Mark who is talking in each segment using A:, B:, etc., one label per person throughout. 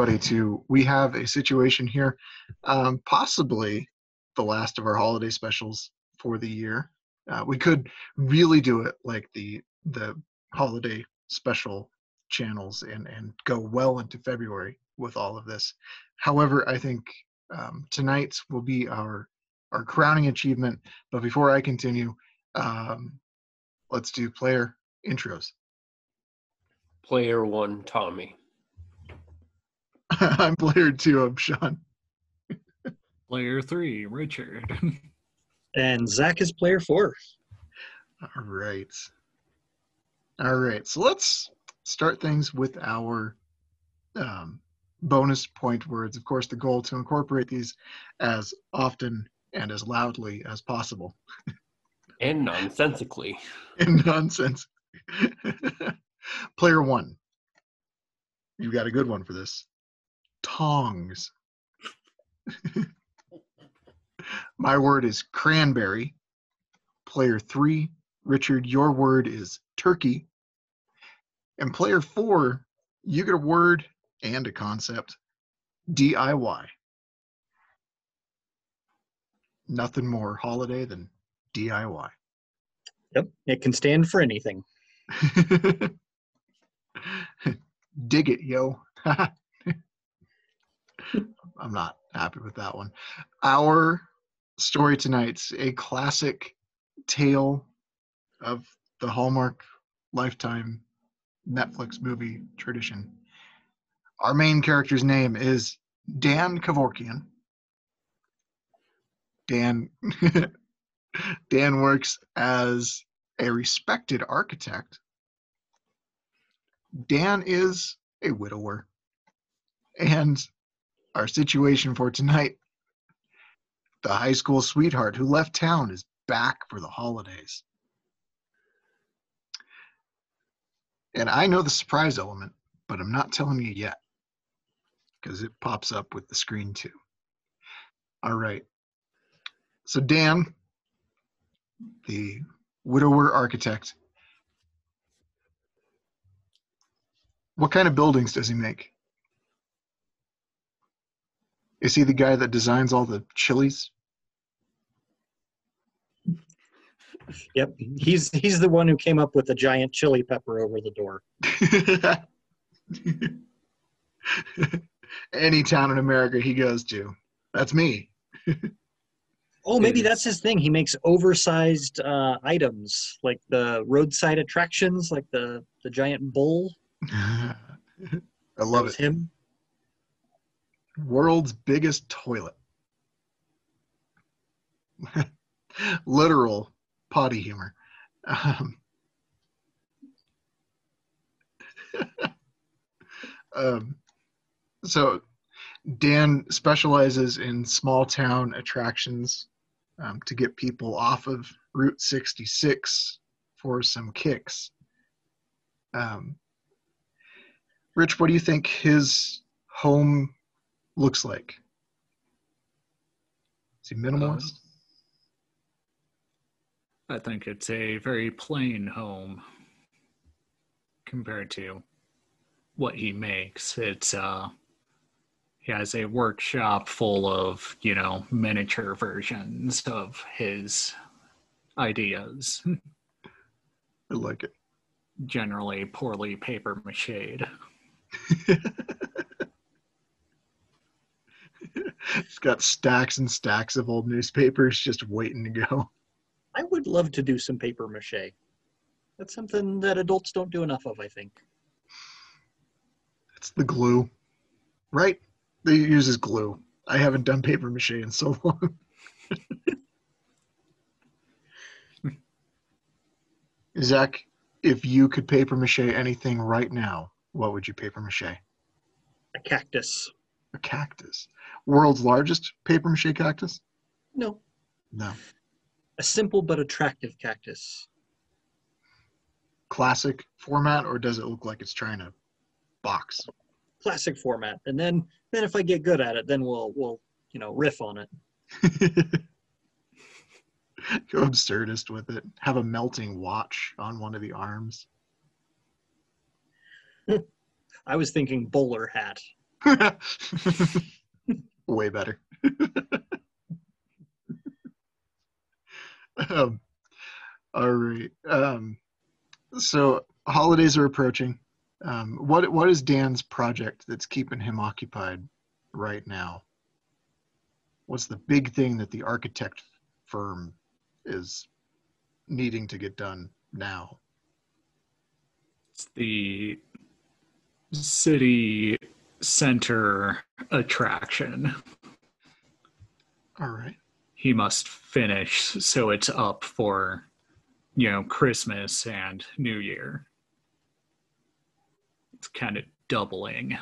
A: everybody to We Have a Situation here, um, possibly the last of our holiday specials for the year. Uh, we could really do it like the the holiday special channels and and go well into February with all of this. However, I think um, tonight will be our our crowning achievement. But before I continue, um, let's do player intros.
B: Player one, Tommy.
A: I'm player two. I'm Sean.
C: Player three, Richard.
D: And Zach is player four.
A: All right. All right. So let's start things with our um, bonus point words. Of course, the goal to incorporate these as often and as loudly as possible.
B: And nonsensically.
A: In nonsense. Player one. You got a good one for this. Tongs. My word is cranberry. Player three, Richard, your word is turkey. And player four, you get a word and a concept DIY. Nothing more holiday than DIY.
D: Yep. It can stand for anything.
A: Dig it, yo. I'm not happy with that one. Our story tonight's a classic tale of the Hallmark Lifetime Netflix movie tradition. Our main character's name is Dan Kevorkian. Dan Dan works as a respected architect. Dan is a widower. And our situation for tonight the high school sweetheart who left town is back for the holidays. And I know the surprise element, but I'm not telling you yet because it pops up with the screen too. All right. So, Dan, the widower architect, what kind of buildings does he make? Is he the guy that designs all the chilies?
D: Yep. He's he's the one who came up with the giant chili pepper over the door.
A: Any town in America he goes to, that's me.
D: Oh, maybe that's his thing. He makes oversized uh, items like the roadside attractions, like the the giant bull.
A: I love it.
D: Him.
A: World's biggest toilet. Literal potty humor. Um, um, so, Dan specializes in small town attractions um, to get people off of Route 66 for some kicks. Um, Rich, what do you think his home looks like? Is he minimalist?
C: I think it's a very plain home compared to what he makes. It's uh he has a workshop full of, you know, miniature versions of his ideas,
A: I like it.
C: generally poorly paper mached.
A: He's got stacks and stacks of old newspapers just waiting to go.
D: I would love to do some paper mache. That's something that adults don't do enough of, I think.
A: It's the glue, right? They uses glue. I haven't done paper mache in so long. Zach, if you could paper mache anything right now, what would you paper mache?
D: A cactus.
A: A cactus. World's largest paper mache cactus?
D: No,
A: No.
D: a simple but attractive cactus.
A: Classic format, or does it look like it's trying to box?
D: Classic format. And then then if I get good at it, then we'll we'll, you know, riff on it.
A: Go absurdist with it. Have a melting watch on one of the arms.
D: I was thinking bowler hat.
A: Way better. um, all right. Um, so holidays are approaching. Um, what what is Dan's project that's keeping him occupied right now? What's the big thing that the architect firm is needing to get done now?
C: It's the city center attraction.
A: All right.
C: He must finish so it's up for, you know, Christmas and New Year. It's kind of doubling.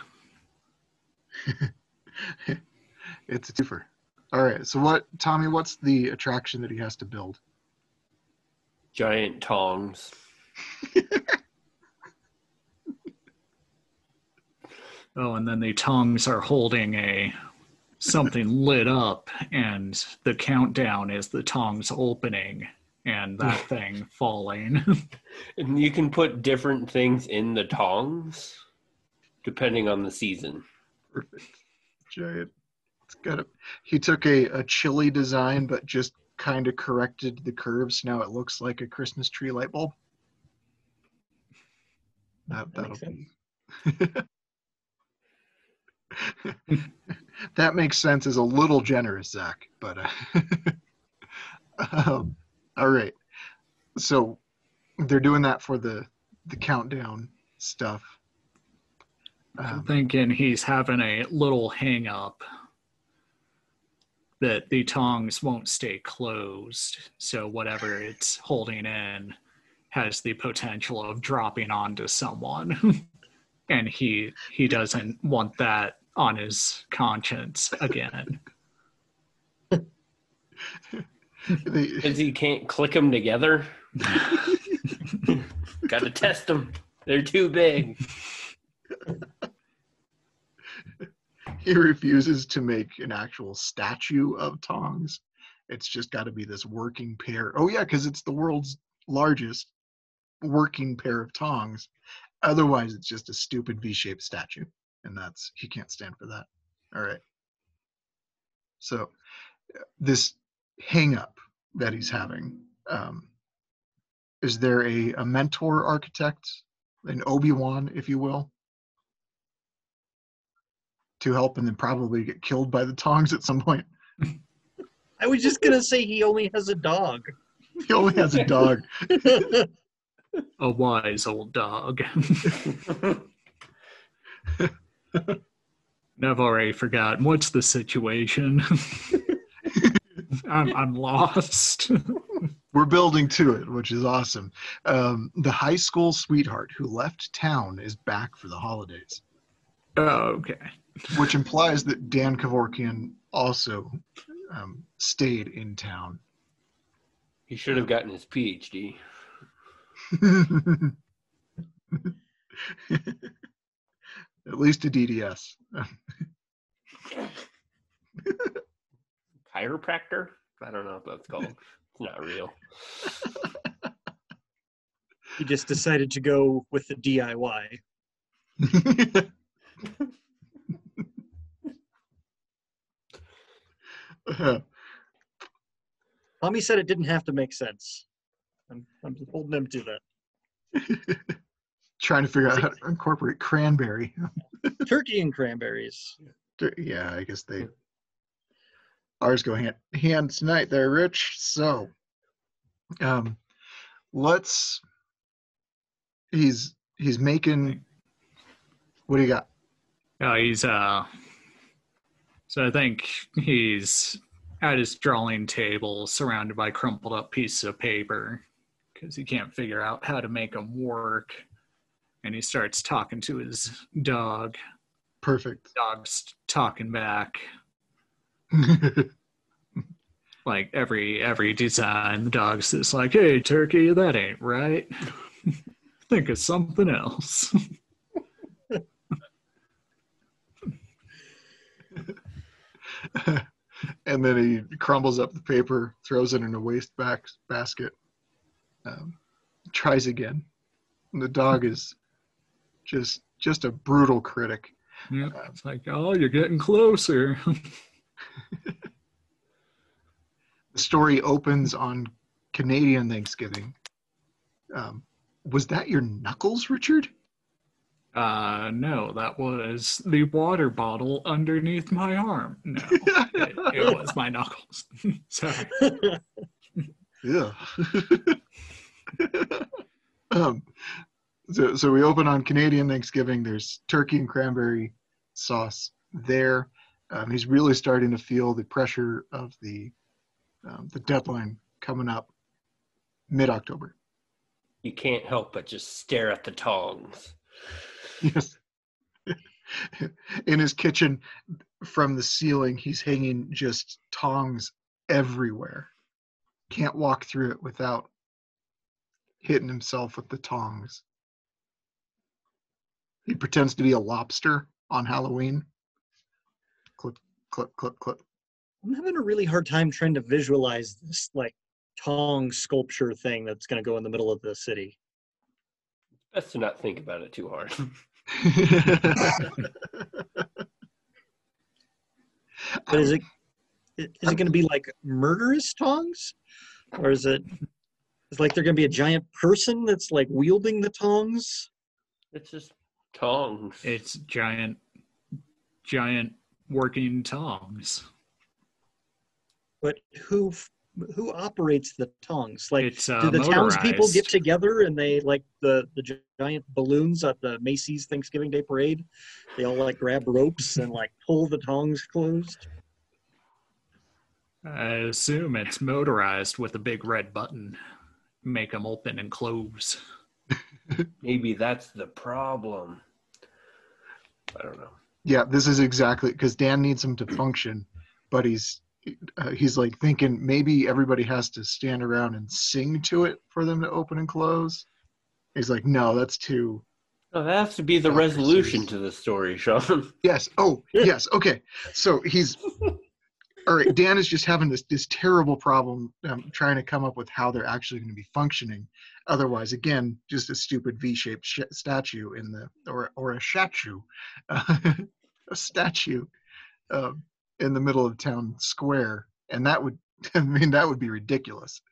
A: it's a twofer. All right. So what, Tommy? What's the attraction that he has to build?
B: Giant tongs.
C: Oh, and then the tongues are holding a something lit up, and the countdown is the tongues opening and that thing falling.
B: And you can put different things in the tongs depending on the season.
A: Perfect. Giant. It's got a. He took a, a chili design, but just kind of corrected the curves. Now it looks like a Christmas tree light bulb. That
D: That
A: that'll
D: makes
A: be. that makes sense. Is a little generous, Zach, but. Uh, um, all right. So they're doing that for the the countdown stuff.
C: I'm
A: Um,
C: thinking he's having a little hang up that the tongs won't stay closed. So whatever it's holding in has the potential of dropping onto someone. and he he doesn't want that on his conscience again.
B: Because he can't click them together. Got to test them. They're too big.
A: he refuses to make an actual statue of tongs. It's just got to be this working pair. Oh yeah, because it's the world's largest working pair of tongs. Otherwise, it's just a stupid V-shaped statue, and that's he can't stand for that. All right. So uh, this hang up that he's having, um, is there a, a mentor architect, an Obi-Wan, if you will, to help and then probably get killed by the tongs at some point.
D: I was just gonna say he only has a dog.
A: He only has a dog.
C: A wise old dog. And I've already forgotten what's the situation. I'm, I'm lost.
A: We're building to it, which is awesome. Um, the high school sweetheart who left town is back for the holidays,
C: oh, okay.
A: which implies that Dan Kevorkian also um, stayed in town.
B: He should have gotten his PhD.
A: At least a DDS.
B: Chiropractor? I don't know if that's called. It's not real.
D: he just decided to go with the DIY. Mommy said it didn't have to make sense. I'm, I'm holding him to that.
A: Trying to figure out how to incorporate cranberry.
D: Turkey and cranberries.
A: Yeah, I guess they ours go hand hand tonight there, Rich. So um let's he's he's making what do you got?
C: Oh, he's uh so I think he's at his drawing table surrounded by crumpled up pieces of paper because he can't figure out how to make them work. And he starts talking to his dog.
A: Perfect.
C: Dog's talking back. Like every every design, the dog's just like, "Hey, turkey, that ain't right. Think of something else."
A: and then he crumbles up the paper, throws it in a waste back basket, um, tries again. And the dog is just just a brutal critic.
C: Yeah, it's like, oh, you're getting closer.
A: The story opens on Canadian Thanksgiving. Um, was that your knuckles, Richard?
C: Uh, no, that was the water bottle underneath my arm. No, it, it was my knuckles. Sorry.
A: Yeah. um, so, so we open on Canadian Thanksgiving. There's turkey and cranberry sauce there. Um, he's really starting to feel the pressure of the um, the deadline coming up mid October.
B: You can't help but just stare at the tongs.
A: Yes. In his kitchen, from the ceiling, he's hanging just tongs everywhere. Can't walk through it without hitting himself with the tongs. He pretends to be a lobster on Halloween. Clip, clip, clip, clip.
D: I'm having a really hard time trying to visualize this like tong sculpture thing that's going to go in the middle of the city.
B: Best to not think about it too hard.
D: But is it is it going to be like murderous tongs, or is it? Is like they're going to be a giant person that's like wielding the tongs?
B: It's just tongs.
C: It's giant, giant working tongs.
D: But who who operates the tongs? Like,
C: it's uh,
D: do the townspeople
C: motorized.
D: get together and they like the the giant balloons at the Macy's Thanksgiving Day parade? They all like grab ropes and like pull the tongs closed.
C: I assume it's motorized with a big red button. Make them open and close.
B: Maybe that's the problem. I don't know.
A: yeah, this is exactly because Dan needs him to function, but he's uh, he's like thinking maybe everybody has to stand around and sing to it for them to open and close. He's like, no, that's too
B: No, that has to be the resolution to the story, Sean.
A: Yes. Oh, yes. Okay. So he's all right. Dan is just having this this terrible problem um, trying to come up with how they're actually going to be functioning. Otherwise, again, just a stupid V-shaped sh- statue in the or or a statue, uh, a statue um, in the middle of town square, and that would I mean that would be ridiculous.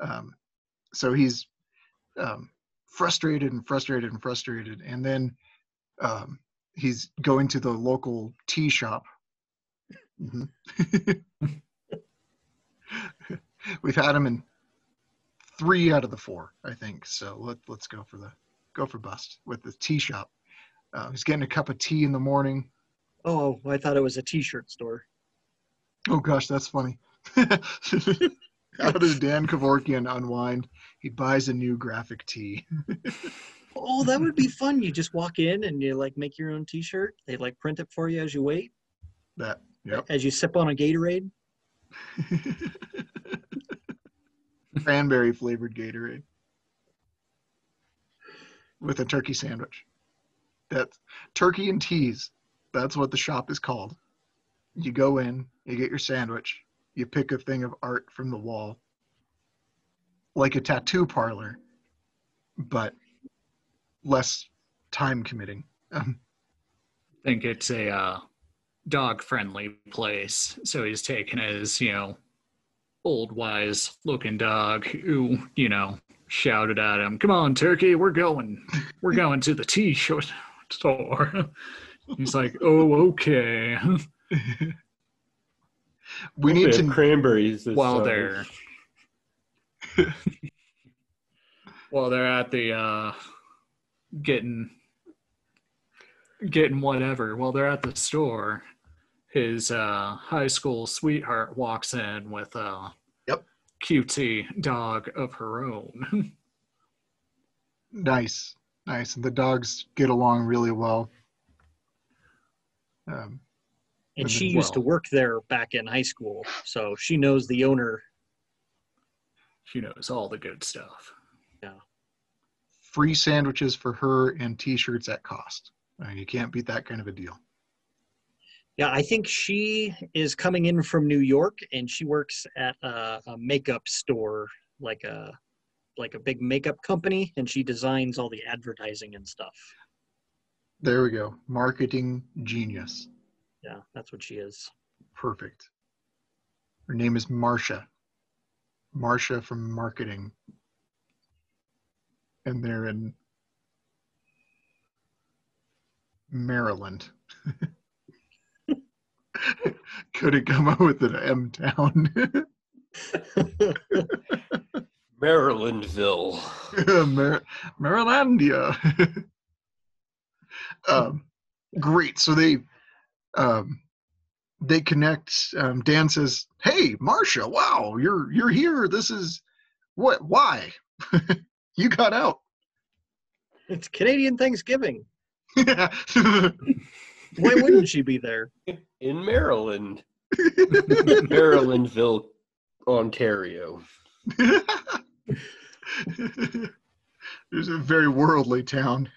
A: Um, so he's um, frustrated and frustrated and frustrated, and then um, he's going to the local tea shop. Mhm. We've had him in three out of the four, I think. So let, let's go for the go for bust with the tea shop. Uh, he's getting a cup of tea in the morning.
D: Oh, I thought it was a T-shirt store.
A: Oh gosh, that's funny. How does Dan Kevorkian unwind? He buys a new graphic tee.
D: Oh, that would be fun. You just walk in and you like make your own T-shirt. They like print it for you as you wait,
A: That yep.
D: as you sip on a Gatorade.
A: Cranberry flavored Gatorade with a turkey sandwich. That's turkey and teas. That's what the shop is called. You go in, you get your sandwich, you pick a thing of art from the wall, like a tattoo parlor, but less time committing. Um,
C: think it's a uh, dog friendly place. So he's taken his, you know, old wise looking dog who, you know, shouted at him, Come on, turkey, we're going. We're going to the t shirt store. He's like, Oh, okay.
A: we need
B: They have
A: to
B: cranberries.
C: While
B: summer.
C: they're while they're at the uh getting getting whatever while they're at the store his uh high school sweetheart walks in with a
A: Yep.
C: cutie dog of her own
A: nice, nice. And the dogs get along really well. Um,
D: And she used to work there back in high school, so she knows the owner.
C: she knows all the good stuff Yeah.
A: free sandwiches for her and t-shirts at cost. I mean, you can't beat that kind of a deal.
D: Yeah, I think she is coming in from New York, and she works at a, a makeup store, like a like a big makeup company, and she designs all the advertising and stuff.
A: There we go. Marketing genius.
D: Yeah, that's what she is.
A: Perfect. Her name is Marcia. Marcia from marketing. And they're in Maryland. Couldn't come up with an M town.
B: Marylandville.
A: Mar- Marylandia. um, great. So they um, they connect. Um, Dan says, "Hey, Marcia, wow, you're you're here. This is what? Why? you got out."
D: it's Canadian Thanksgiving.
A: Yeah.
D: Why wouldn't she be there?
B: In Maryland. Marylandville, Ontario.
A: There's a very worldly town.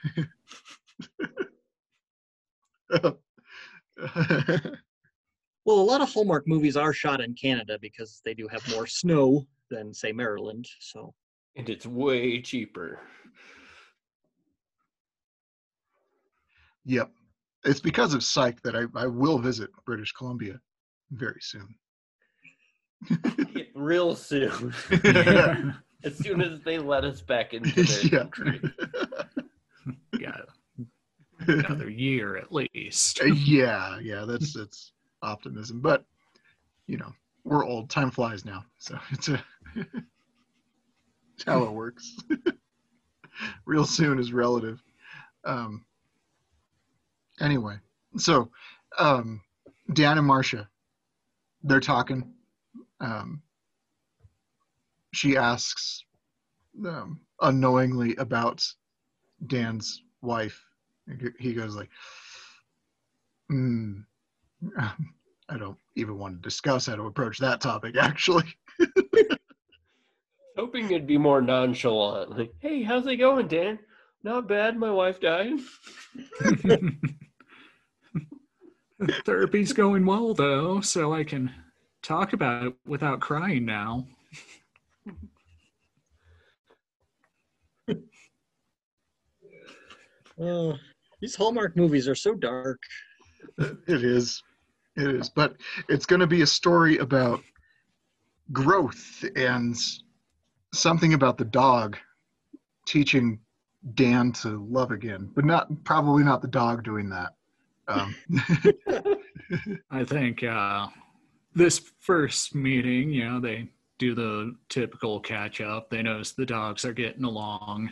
D: Well, a lot of Hallmark movies are shot in Canada because they do have more snow than, say, Maryland. So,
B: And it's way cheaper.
A: yep. It's because of Psych that I, I will visit British Columbia very soon.
B: Real soon. As soon as they let us back into their
A: yeah.
B: country.
C: yeah. Another year at least.
A: yeah, yeah, that's that's optimism. But you know, we're old. Time flies now. So it's a it's how it works. Real soon is relative. Um anyway, so um Dan and Marcia, they're talking. Um she asks um, unknowingly about Dan's wife. He goes like, mm, I don't even want to discuss how to approach that topic. Actually,
B: Hoping it'd be more nonchalant. Like, hey, how's it going, Dan? Not bad. My wife died.
C: Therapy's going well though, so I can talk about it without crying now.
D: oh, these Hallmark movies are so dark.
A: it is, it is. But it's going to be a story about growth and something about the dog teaching Dan to love again, but not probably not the dog doing that. Um,
C: I think uh, this first meeting, you know, they do the typical catch up. They notice the dogs are getting along,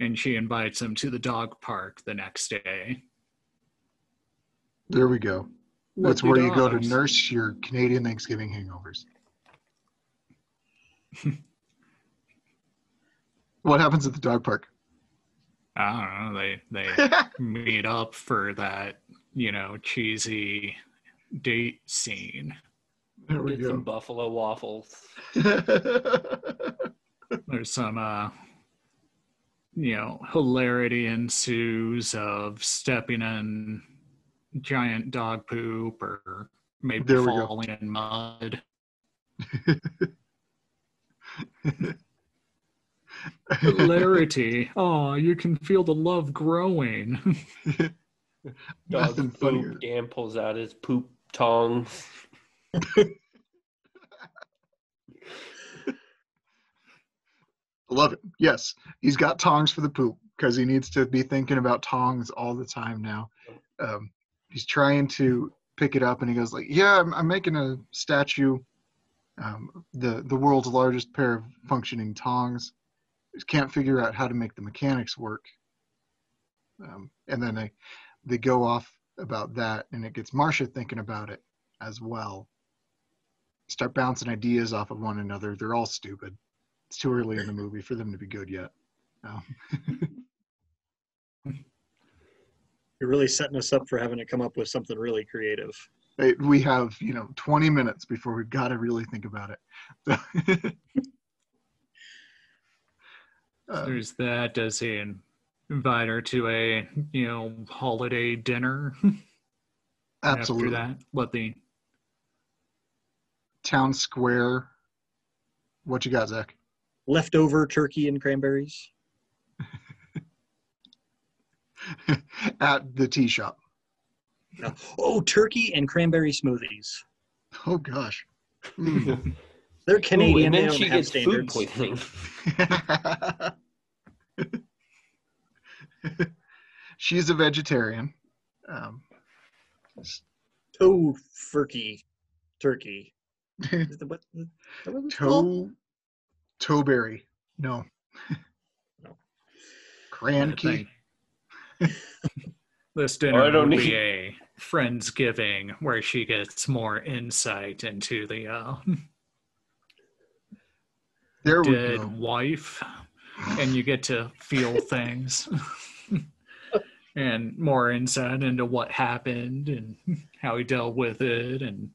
C: and she invites them to the dog park the next day.
A: there we go. That's
C: With the
A: where you go to nurse your Canadian Thanksgiving hangovers. what happens at the dog park?
C: I don't know. They they meet up for that, you know, cheesy date scene.
A: there we
B: Get some buffalo waffles.
C: There's some, uh, you know, hilarity ensues of stepping in giant dog poop or maybe
A: There
C: falling in mud. Hilarity. Oh, you can feel the love growing.
B: Dog
A: Nothing funnier.
B: poop. Dan pulls out his poop tongs.
A: Love it. Yes, he's got tongs for the poop because he needs to be thinking about tongs all the time now. Um, he's trying to pick it up, and he goes like, "Yeah, I'm, I'm making a statue, um, the the world's largest pair of functioning tongs. Can't figure out how to make the mechanics work." Um, and then they they go off about that, and it gets Marcia thinking about it as well. Start bouncing ideas off of one another. They're all stupid it's too early in the movie for them to be good yet. Um,
D: You're really setting us up for having to come up with something really creative.
A: we have you know 20 minutes before we've got to really think about it. Uh,
C: There's that. Does he invite her to a, you know, holiday dinner?
A: absolutely.
C: After that, let the
A: Town square. What you got, Zach?
D: Leftover turkey and cranberries.
A: at the tea shop.
D: Oh, turkey and cranberry smoothies.
A: Oh gosh. Mm.
D: They're
B: Ooh,
D: Canadian.
B: and then she
D: have
B: gets food poisoning.
A: She's a vegetarian. Um,
D: Tofurky turkey. Is that what, is what
A: toe, toeberry. No.
D: No.
A: Cran
C: I
A: key.
C: This dinner
B: I don't
C: will
B: need-
C: be a friendsgiving where she gets more insight into the uh,
A: There
C: dead wife, and you get to feel things and more insight into what happened and how he dealt with it and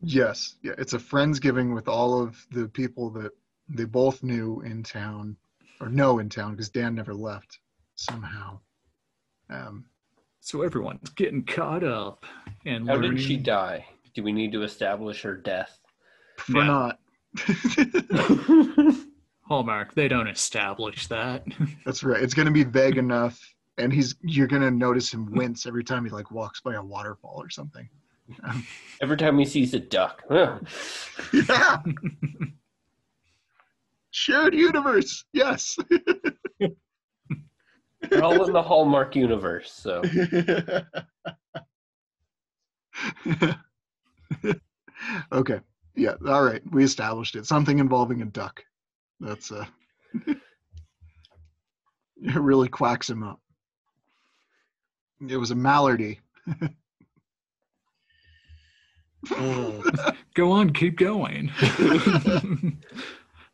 A: Yes, yeah, it's a friendsgiving with all of the people that they both knew in town, or know in town, because Dan never left somehow. Um,
C: so everyone's getting caught up and
B: How
C: learning.
B: did she die? Do we need to establish her death?
A: for
C: Yeah.
A: not.
C: Hallmark, they don't establish that.
A: That's right. It's gonna be vague enough, and he's you're gonna notice him wince every time he like walks by a waterfall or something.
B: Every time he sees a duck. Huh.
A: yeah. Shared universe. Yes.
B: We're all in the Hallmark universe, so
A: okay. Yeah. All right. We established it. Something involving a duck. That's uh. it really quacks him up. It was a mallardy.
D: Oh,
C: Go on, keep going.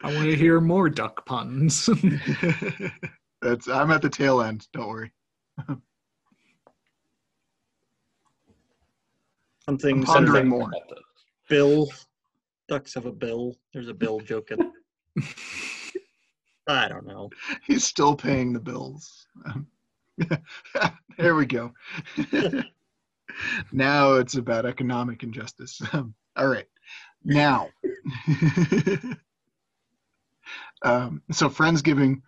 C: I want to hear more duck puns.
A: That's. I'm at the tail end. Don't worry.
D: something,
A: I'm pondering
D: something.
A: more.
D: Bill. Ducks have a bill. There's a bill joke. In, I don't know.
A: He's still paying the bills. there we go. now it's about economic injustice. All right. Now, um, so Friendsgiving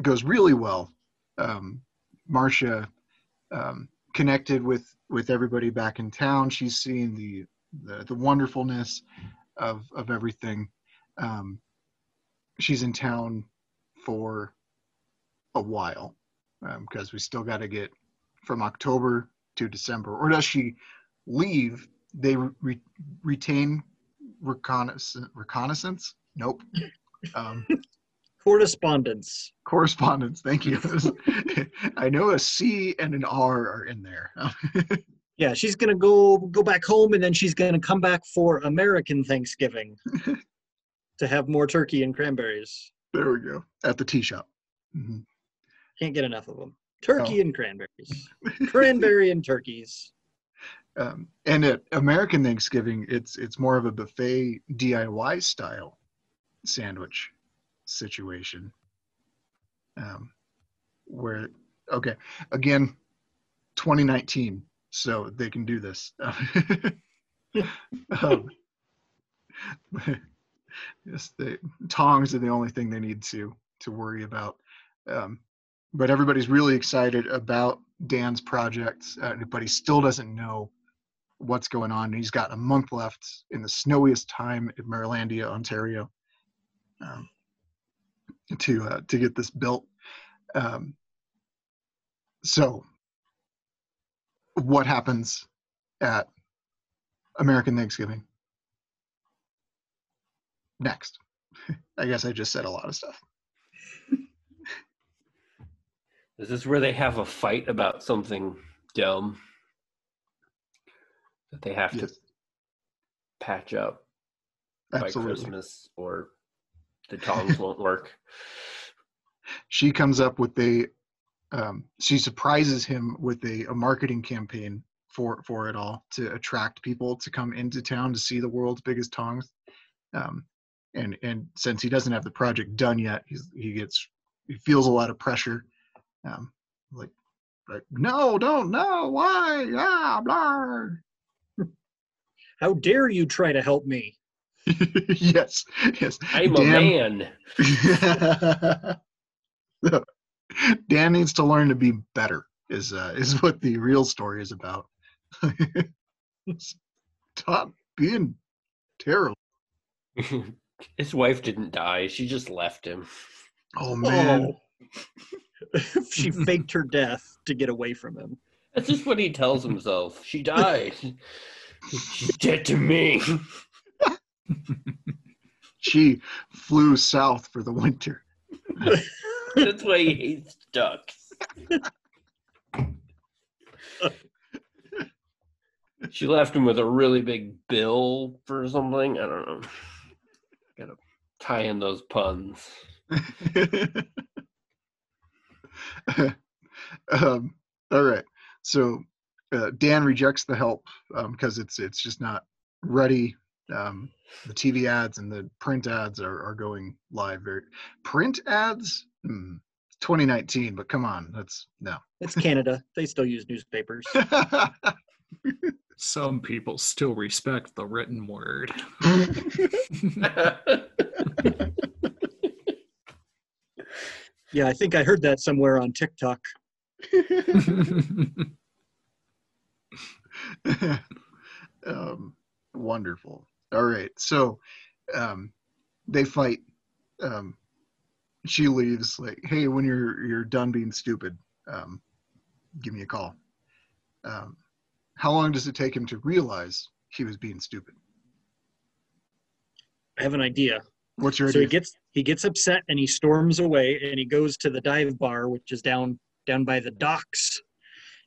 A: goes really well. Um, Marcia um, connected with with everybody back in town. She's seeing the the, the wonderfulness of of everything. Um, she's in town for a while because we still got to get from October to December. Or does she leave? They re- retain reconnaissance. Reconnaissance? Nope. Um,
D: Correspondence.
A: correspondence. Thank you. I know a C and an R are in there.
D: Yeah, she's gonna go go back home, and then she's gonna come back for American Thanksgiving to have more turkey and cranberries.
A: there we go. At the tea shop. hmm
D: Can't get enough of them. Turkey
A: Oh.
D: and cranberries. Cranberry and turkeys.
A: Um, and at American Thanksgiving, it's it's more of a buffet DIY style sandwich situation. Um, where okay, again, 2019, so they can do this. um, yes, the tongs are the only thing they need to to worry about. Um, but everybody's really excited about Dan's project, uh, but he still doesn't know what's going on. He's got a month left in the snowiest time in Marylandia, Ontario, um, to uh, to get this built. Um, so, what happens at American Thanksgiving next? I guess I just said a lot of stuff.
B: Is this where they have a fight about something dumb that they have to patch up by. Christmas or the tongs won't work?
A: she comes up with a um, she surprises him with a, a marketing campaign for for it all to attract people to come into town to see the world's biggest tongs. Um, and and since he doesn't have the project done yet he's he gets he feels a lot of pressure. Um, like like no don't no why? Ah blah.
D: How dare you try to help me?
A: yes yes.
B: I'm
A: Dan-
B: a man.
A: So, Dan needs to learn to be better. Is uh, is what the real story is about. Stop being terrible.
B: His wife didn't die. She just left him.
A: Oh man.
D: Oh. she faked her death to get away from him.
B: That's just what he tells himself. She died. She's dead to me.
A: She flew south for the winter.
B: That's why he hates ducks. she left him with a really big bill for something. I don't know. Gotta tie in those puns.
A: um, all right. So uh, Dan rejects the help because it's it's just not ready. Um, the TV ads and the print ads are, are going live. Very print ads. Hmm, 2019, but come on, that's no.
D: It's Canada. They still use newspapers.
C: Some people still respect the written word.
D: Yeah, I think I heard that somewhere on TikTok.
A: um, wonderful. All right, so um, they fight. Um, she leaves like, "Hey, when you're you're done being stupid, um, give me a call." Um, how long does it take him to realize he was being stupid?
D: I have an idea.
A: What's your
D: So he gets he gets upset and he storms away and he goes to the dive bar, which is down down by the docks,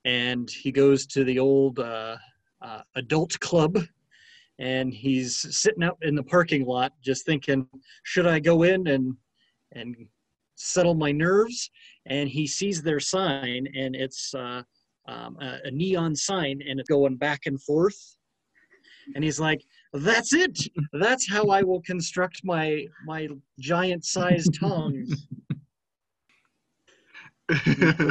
D: and he goes to the old uh, uh, adult club, and he's sitting out in the parking lot just thinking, should I go in and and settle my nerves? And he sees their sign, and it's uh, um, a, a neon sign, and it's going back and forth, and he's like that's it! That's how i will construct my my giant sized tongue.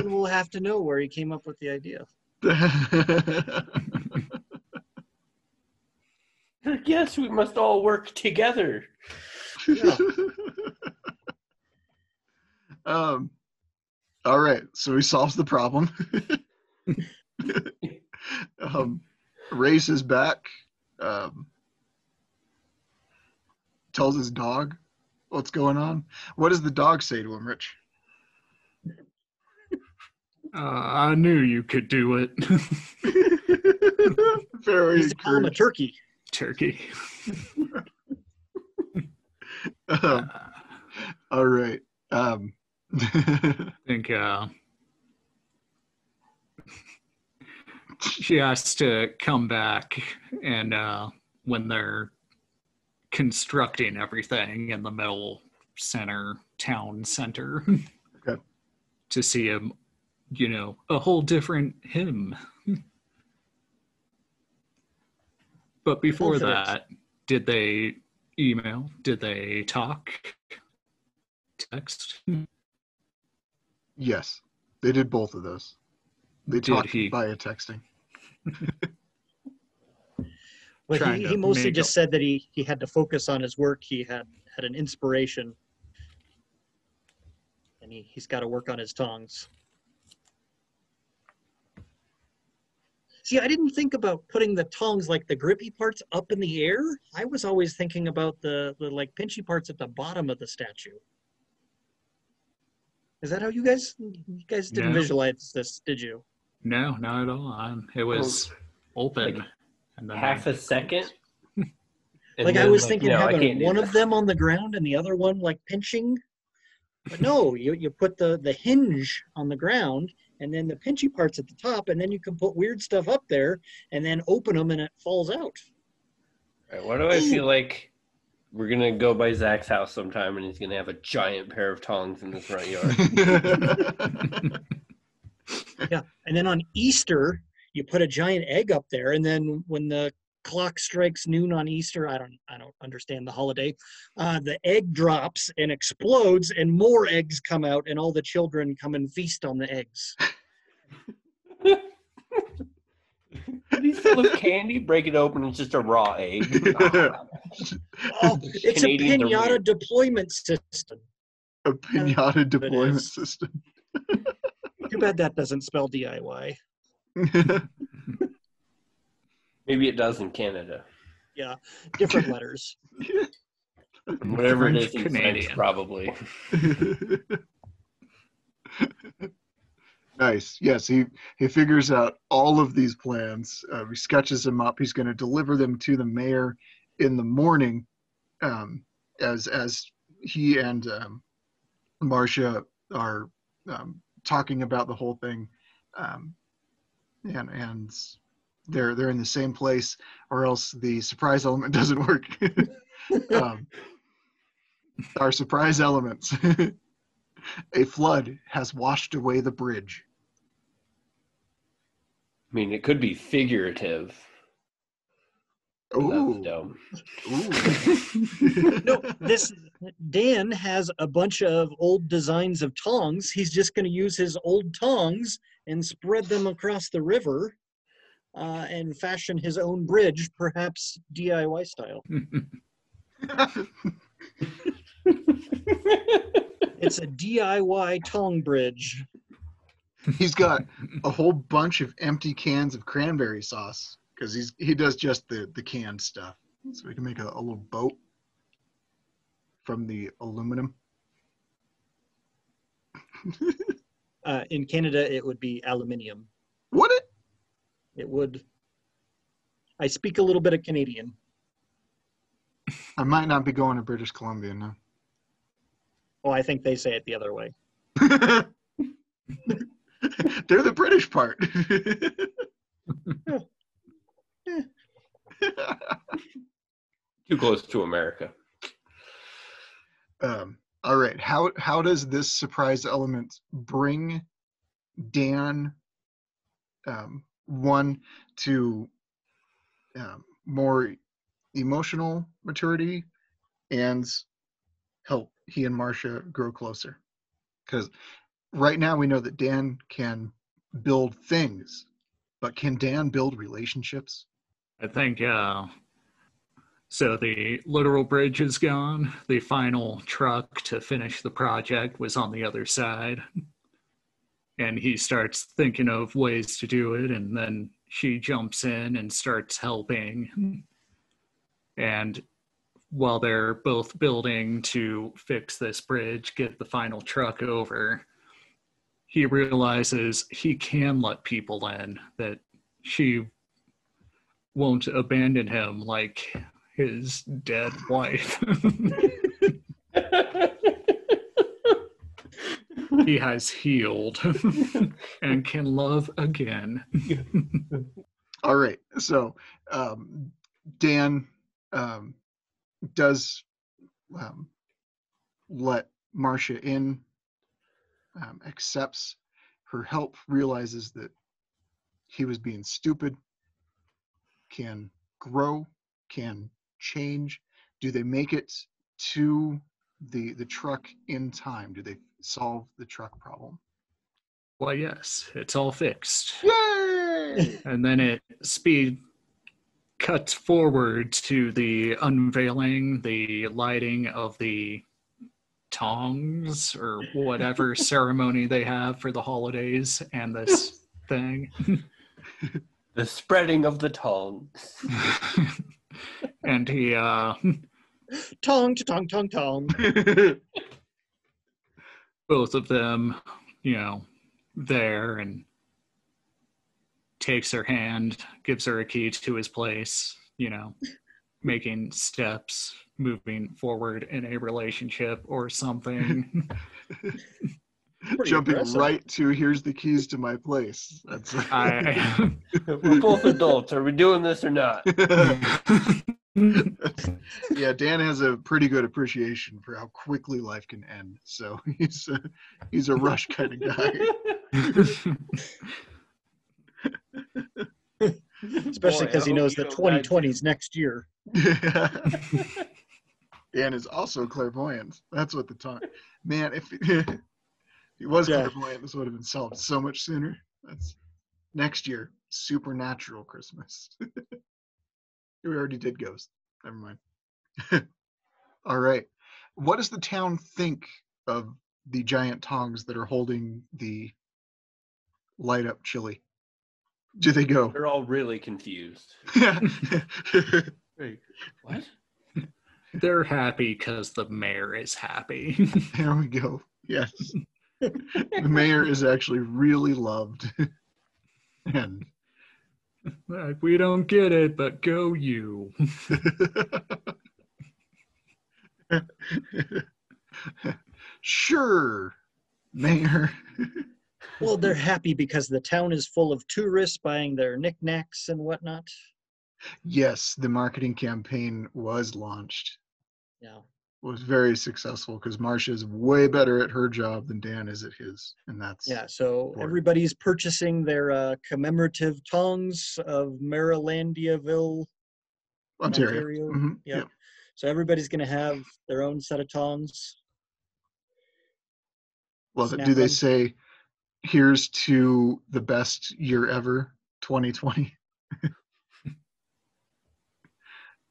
D: We'll have to know where he came up with the idea
B: yes, we must all work together.
D: Yeah.
A: um, all right, so he solves the problem. um, Ray's his back. Um, tells his dog what's going on. What does the dog say to him, Rich?
C: Uh, I knew you could do it.
A: Very
D: he's to call a turkey
C: Turkey.
A: Um, all right. Um,
C: I think uh, she has to come back and uh, when they're constructing everything in the middle center town center
A: Okay.
C: to see him you know a whole different him but before that did they email? Did they talk? Text?
A: Yes, they did both of those. They
C: Did
A: talked
C: he-
A: via texting.
D: but he, he mostly just
C: a-
D: said that he he had to focus on his work. He had had an inspiration. And he, he's got to work on his tongs See, I didn't think about putting the tongs, like the grippy parts, up in the air. I was always thinking about the, the like pinchy parts at the bottom of the statue. Is that how you guys you guys didn't
C: No.
D: visualize this, did you?
C: no not at all Um, it was open
B: like
C: and then
B: Half
C: I-
B: a second.
D: Like I
B: then,
D: was thinking
B: no,
D: having one of them on the ground and the other one like pinching. But no, you, you put the, the hinge on the ground and then the pinchy parts at the top, and then you can put weird stuff up there and then open them and it falls out.
B: Right, why do I feel like we're gonna go by Zach's house sometime and he's gonna have a giant pair of tongs in his front yard?
D: Yeah. And then on Easter, you put a giant egg up there, and then when the clock strikes noon on Easter, I don't I don't understand the holiday. Uh, the egg drops and explodes, and more eggs come out, and all the children come and feast on the eggs.
B: He's full of candy. Break it open. It's just a raw egg. Ah.
D: Oh, it's
B: Canadians
D: a pinata
B: weird.
D: deployment system.
A: a pinata deployment system.
D: Too bad that doesn't spell DIY.
B: Maybe it does in Canada.
D: Yeah, different letters.
B: Whatever it
C: French
B: is in French,
C: Canadian.
B: probably.
A: nice. Yes, he he figures out all of these plans. Uh, he sketches them up. He's going to deliver them to the mayor in the morning, um, as as he and um, Marcia are um, talking about the whole thing, um, and and they're they're in the same place, or else the surprise element doesn't work. um, our surprise elements. A flood has washed away the bridge.
B: I mean, it could be figurative.
A: Ooh.
B: Dumb.
A: Ooh.
D: No, this Dan has a bunch of old designs of tongs. He's just going to use his old tongs and spread them across the river uh, and fashion his own bridge, perhaps DIY style. It's a DIY tong bridge.
A: he's got a whole bunch of empty cans of cranberry sauce because he's he does just the the canned stuff. So we can make a, a little boat from the aluminum.
D: Uh, in Canada, it would be aluminium.
A: Would it?
D: It would. I speak a little bit of Canadian.
A: I might not be going to British Columbia now.
D: Oh, I think they say it the other way.
A: They're the British part.
B: Too close to America.
A: um, all right. How how does this surprise element bring Dan um, one to um, more emotional maturity and help he and Marcia grow closer? Because right now we know that Dan can build things, but can Dan build relationships?
C: I think uh so the literal bridge is gone. The final truck to finish the project was on the other side. And he starts thinking of ways to do it and then she jumps in and starts helping. And while they're both building to fix this bridge, get the final truck over, he realizes he can let people in, that she won't abandon him like his dead wife. he has healed and can love again.
A: All right. So um, Dan um, does um, let Marcia in, um, accepts her help, realizes that he was being stupid, can grow, can change. Do they make it to the the truck in time? Do they solve the truck problem?
C: Well, yes, it's all fixed.
A: Yay!
C: And then it speed cuts forward to the unveiling, the lighting of the tongs or whatever ceremony they have for the holidays and this thing.
B: The spreading of the tongs.
C: and he uh
D: Tong, tong, tong, tong.
C: both of them, you know, there and takes her hand, gives her a key to his place, you know, making steps, moving forward in a relationship or something.
D: Pretty
A: Jumping
D: impressive.
A: right to here's the keys to my place. That's
C: I
B: We're both adults. Are we doing this or not?
A: yeah, Dan has a pretty good appreciation for how quickly life can end. So he's a, he's a rush kind of guy.
D: Especially because he knows that 2020 is next year.
A: Dan is also clairvoyant. That's what the talk. Man, if, if he was
D: Yeah.
A: clairvoyant, this would have been solved so much sooner. That's next year, supernatural Christmas. we already did Ghost. Never mind. All right. What does the town think of the giant tongs that are holding the light up chili? Do they go?
B: They're all really confused.
A: there
B: Wait, what?
C: They're happy because the mayor is happy.
A: There we go. Yes. the mayor is actually really loved. and
C: Like, we don't get it, but go you.
A: sure, mayor.
D: Well, they're happy because the town is full of tourists buying their knickknacks and whatnot.
A: yes, the marketing campaign was launched.
D: Yeah.
A: Was very successful because Marcia is way better at her job than Dan is at his, and that's
D: Yeah. So
A: Important.
D: everybody's purchasing their uh, commemorative tongs of Marylandiaville.
A: Ontario.
D: Ontario,
A: Mhm,
D: yeah.
A: yep.
D: So everybody's going to have their own set of tongs.
A: Love it.
D: Snap
A: Do they say, "Here's to the best year ever, 2020"?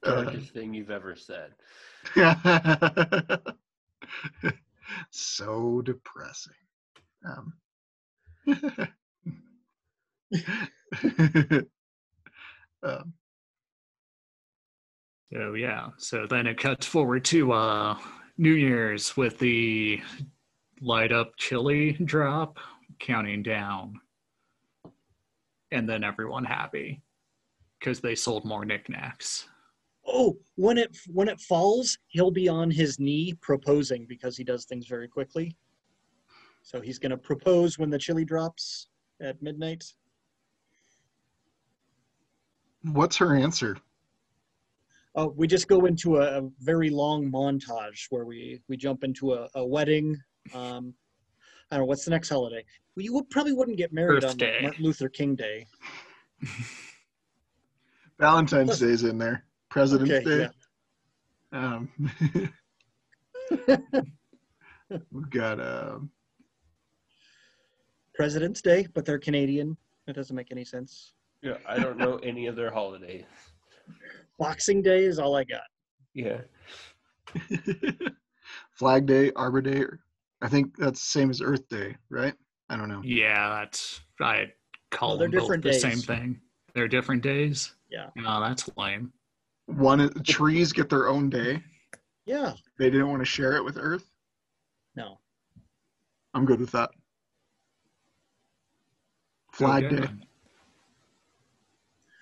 A: Uh,
B: thing you've ever said.
A: so depressing. Um, um,
C: So yeah, so then it cuts forward to uh New Year's with the light up chili drop counting down. And then everyone happy because they sold more knickknacks.
D: Oh, when it when it falls, he'll be on his knee proposing because he does things very quickly. So he's going to propose when the chili drops at midnight.
A: what's her answer?
D: Oh, we just go into a, a very long montage where we we jump into a, a wedding. Um, I don't know what's the next holiday. Well, you would, probably wouldn't get married
C: Earth
D: on
C: Day.
D: Martin Luther King Day.
A: Valentine's Day's in there. President's
D: Okay,
A: Day.
D: yeah.
A: Um, we've got um,
D: President's Day, but they're Canadian. That doesn't make any sense.
B: Yeah, I don't know any of their holidays.
D: Boxing Day is all I got.
B: Yeah.
A: Flag Day, Arbor Day. I think that's the same as Earth Day, right? I don't know.
C: Yeah, that's I call
D: Oh, they're
C: them both
D: different
C: the same thing. They're different days.
D: Yeah.
C: No, that's lame.
A: One trees get their own day.
D: Yeah.
A: They didn't want to share it with Earth.
D: No.
A: I'm good with that. Flag
C: Okay.
A: Day.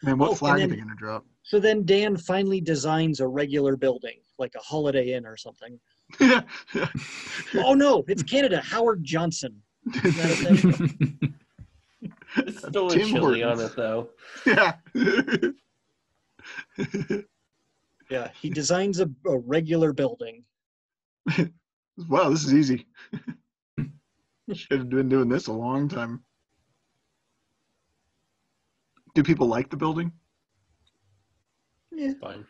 A: Man, what
D: Oh, and
A: flag are
D: then-
A: they gonna drop?
D: So then Dan finally designs a regular building, like a Holiday Inn or something.
A: yeah.
D: Oh no, it's Canada. Howard Johnson. Is that a thing?
B: It's still a
A: Tim
B: chili on it though.
A: yeah.
D: Yeah, he designs a, a regular building.
A: wow, this is easy. Should have been doing this a long time. Do people like the building?
D: Yeah.
B: Fine.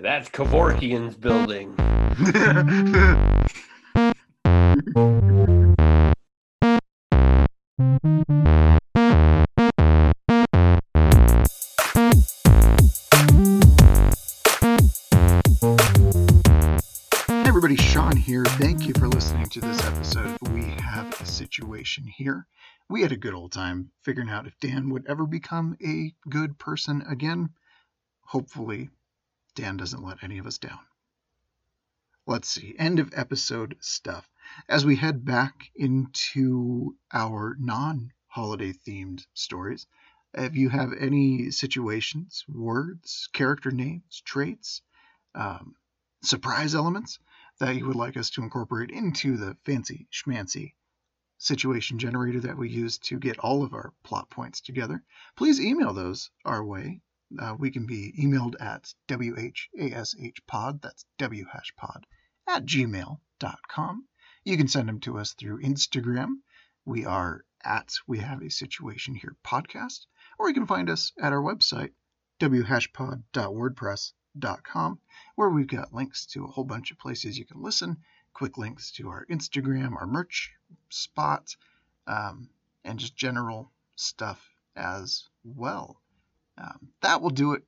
B: That's Kevorkian's building.
A: Hey everybody, Sean here. Thank you for listening to this episode. Situation here. We had a good old time figuring out if Dan would ever become a good person again. Hopefully, Dan doesn't let any of us down. Let's see, end of episode stuff. As we head back into our non holiday themed stories, if you have any situations, words, character names, traits, um, surprise elements that you would like us to incorporate into the fancy schmancy situation generator that we use to get all of our plot points together, please email those our way. Uh, we can be emailed at whashpod, that's whashpod, at gmail.com. You can send them to us through Instagram. We are at We Have a Situation Here podcast, or you can find us at our website, whashpod.wordpress.com where we've got links to a whole bunch of places you can listen, quick links to our Instagram, our merch spots, um, and just general stuff as well. Um, that will do it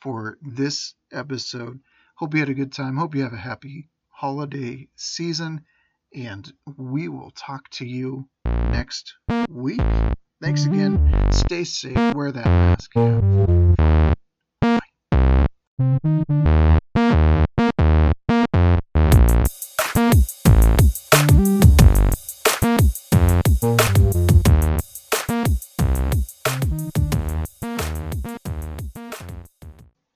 A: for this episode. Hope you had a good time. Hope you have a happy holiday season. And we will talk to you next week. Thanks again. Stay safe. Wear that mask. Have fun. Bye.